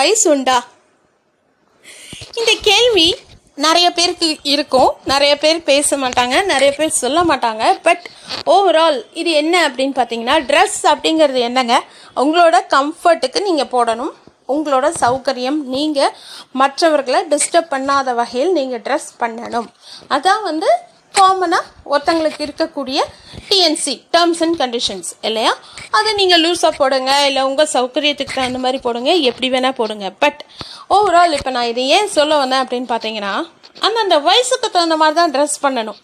வயசு உண்டா இந்த கேள்வி நிறைய பேருக்கு இருக்கும். நிறைய பேர் பேச மாட்டாங்க நிறைய பேர் சொல்ல மாட்டாங்க. பட் ஓவரால் இது என்ன அப்படின்னு பார்த்தீங்கன்னா ட்ரெஸ் அப்படிங்கிறது என்னங்க? உங்களோட கம்ஃபர்ட்டுக்கு நீங்கள் போடணும். உங்களோட சௌகரியம் நீங்கள் மற்றவர்களை டிஸ்டர்ப் பண்ணாத வகையில் நீங்கள் ட்ரெஸ் பண்ணணும். அதான் வந்து காமனாக ஒருத்தங்களுக்கு இருக்கக்கூடிய டிஎன்சி டேர்ம்ஸ் அண்ட் கண்டிஷன்ஸ் இல்லையா? அதை நீங்கள் லூஸாக போடுங்க இல்லை உங்கள் சௌகரியத்துக்கு தகுந்த மாதிரி போடுங்க எப்படி வேணால் போடுங்க. பட் ஓவரால் இப்போ நான் இதை ஏன் சொல்ல வந்தேன் அப்படின்னு பார்த்தீங்கன்னா அந்தந்த வயசுக்கு தகுந்த மாதிரி தான் ட்ரெஸ் பண்ணணும்.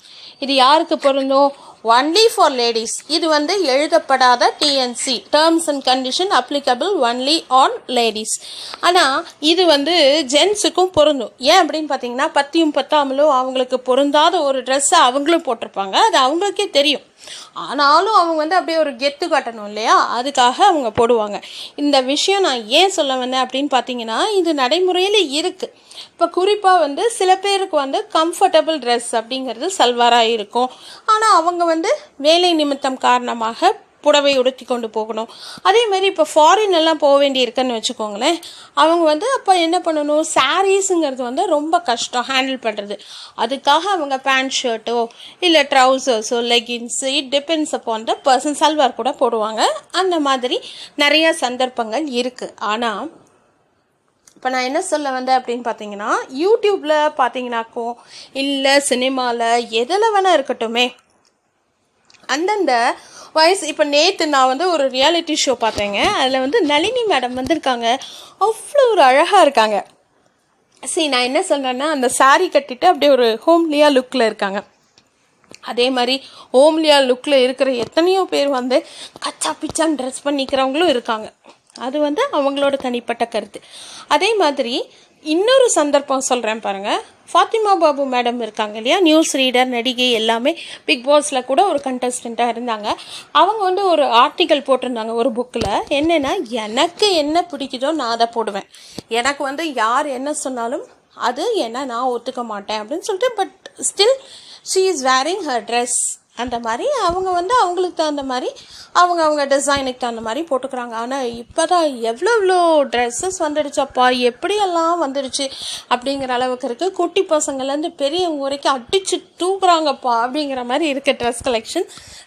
இது யாருக்கு பொருந்தும்? ஒன்லி ஃபார் லேடிஸ் இது வந்து எழுதப்படாத T N C terms and condition applicable only on ladies ஆனால் இது வந்து ஜென்ஸுக்கும் பொருந்தும். ஏன் அப்படின்னு பார்த்தீங்கன்னா பத்தியும் பத்தாமலும் அவங்களுக்கு பொருந்தாத ஒரு ட்ரெஸ்ஸை அவங்களும் போட்டிருப்பாங்க. அது அவங்களுக்கே தெரியும். ஆனாலும் அவங்க வந்து அப்படியே ஒரு கெத்து காட்டணும் இல்லையா? அதுக்காக அவங்க போடுவாங்க. இந்த விஷயம் நான் ஏன் சொல்ல வந்தேன் அப்படின்னு பார்த்தீங்கன்னா இது நடைமுறையில் இருக்குது இப்போ குறிப்பாக வந்து சில பேருக்கு வந்து கம்ஃபர்டபுள் ட்ரெஸ் அப்படிங்கிறது சல்வாராக இருக்கும். ஆனால் அவங்க வந்து வேலை நிமித்தம் காரணமாக புடவை உடுத்தி கொண்டு போகணும். அதே மாதிரி இப்போ ஃபாரின் எல்லாம் போக வேண்டி இருக்குன்னு வச்சுக்கோங்களேன். அவங்க வந்து அப்போ என்ன பண்ணணும்? சாரீஸுங்கிறது வந்து ரொம்ப கஷ்டம் ஹேண்டில் பண்ணுறது அதுக்காக அவங்க பேண்ட் ஷர்ட்டோ இல்லை ட்ரௌசர்ஸோ leggings it depends upon the person salwar கூட போடுவாங்க. அந்த மாதிரி நிறைய சந்தர்ப்பங்கள் இருக்குது ஆனால் இப்போ நான் என்ன சொல்ல வந்தேன் அப்படின்னு பார்த்தீங்கன்னா யூடியூப்பில் பார்த்தீங்கன்னாக்கோ இல்லை சினிமாவில் எதில் வேணால் இருக்கட்டுமே அந்தந்த வயசு இப்போ நேற்று நான் வந்து ஒரு ரியாலிட்டி ஷோ பார்த்தேங்க. அதில் வந்து நளினி மேடம் வந்திருக்காங்க. அவ்வளோ ஒரு அழகாக இருக்காங்க. சரி நான் என்ன சொல்கிறேன்னா அந்த சாரீ கட்டிட்டு அப்படியே ஒரு ஹோம்லியா லுக்கில் இருக்காங்க. அதே மாதிரி ஹோம்லியா லுக்கில் இருக்கிற எத்தனையோ பேர் வந்து கச்சா பிச்சான்னு ட்ரெஸ் பண்ணிக்கிறவங்களும் இருக்காங்க. அது வந்து அவங்களோட தனிப்பட்ட கருத்து. அதே மாதிரி இன்னொரு சந்தர்ப்பம் சொல்கிறேன் பாருங்கள் ஃபாத்திமா பாபு மேடம் இருக்காங்க இல்லையா? நியூஸ் ரீடர் நடிகை எல்லாமே பிக் பாஸில் கூட ஒரு கண்டஸ்டண்ட்டாக இருந்தாங்க. அவங்க வந்து ஒரு ஆர்டிக்கல் போட்டிருந்தாங்க ஒரு புக்கில் என்னென்னா எனக்கு என்ன பிடிக்குதோ நான் அதை போடுவேன். எனக்கு வந்து யார் என்ன சொன்னாலும் அது என்ன நான் ஒத்துக்க மாட்டேன் அப்படின்னு சொல்லிட்டு but still she is wearing her dress அந்த மாதிரி அவங்க வந்து அவங்களுக்கு தகுந்த மாதிரி அவங்க அவங்க டிசைனுக்கு தகுந்த மாதிரி போட்டுக்கிறாங்க. ஆனால் இப்போ தான் எவ்வளோ எவ்வளோ ட்ரெஸ்ஸஸ் வந்துடுச்சப்பா எப்படியெல்லாம் வந்துடுச்சு அப்படிங்கிற அளவுக்கு இருக்குது குட்டி பசங்கள்லேருந்து பெரியவங்க வரைக்கும் அடிச்சு தூக்குறாங்கப்பா அப்படிங்கிற மாதிரி இருக்குது ட்ரெஸ் கலெக்ஷன்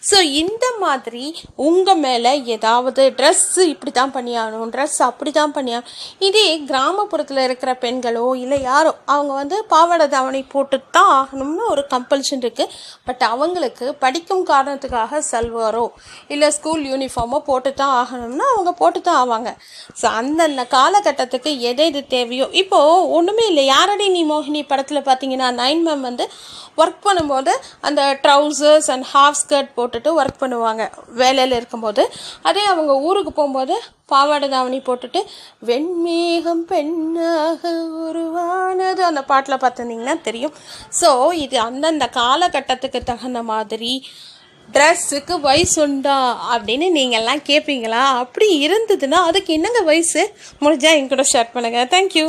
ஸோ இந்த மாதிரி உங்கள் மேலே ஏதாவது ட்ரெஸ்ஸு இப்படி தான் பண்ணியாகணும் ட்ரெஸ் அப்படி தான் பண்ணியாகணும் இதே கிராமப்புறத்தில் இருக்கிற பெண்களோ இல்லை யாரோ அவங்க வந்து பாவாடை தாவணி போட்டு தான் ஆகணும்னு ஒரு கம்பல்ஷன் இருக்குது பட் அவங்களுக்கு படிக்கும் காரணத்துக்காக சல்வாரோ இல்லை ஸ்கூல் யூனிஃபார்மோ போட்டு தான் ஆகணும்னா அவங்க போட்டு தான் ஆவாங்க ஸோ அந்தந்த காலகட்டத்துக்கு எது எது தேவையோ இப்போது ஒன்றுமே இல்லை. யாரடி நீ மோகினி படத்தில் பார்த்தீங்கன்னா நைன் மேம் வந்து ஒர்க் பண்ணும்போது அந்த ட்ரௌசர்ஸ் அண்ட் ஹாஃப் ஸ்கர்ட் போட்டுட்டு ஒர்க் பண்ணுவாங்க. வேலையில் இருக்கும்போது. அதே அவங்க ஊருக்கு போகும்போது பாவாடை தாவணி போட்டுட்டு வெண்மேகம் பெண்ணாக உருவானது. அந்த பாட்டில் பார்த்துருந்தீங்கன்னா தெரியும். ஸோ இது அந்தந்த காலகட்டத்துக்கு தகுந்த மாதிரி ட்ரெஸ்ஸுக்கு வயசு உண்டா அப்படின்னு நீங்கள்லாம் கேட்பீங்களா அப்படி இருந்ததுன்னா அதுக்கு என்னங்க வயசு? முடிஞ்சால் என் கூட ஷேர் பண்ணுங்கள் தேங்க்யூ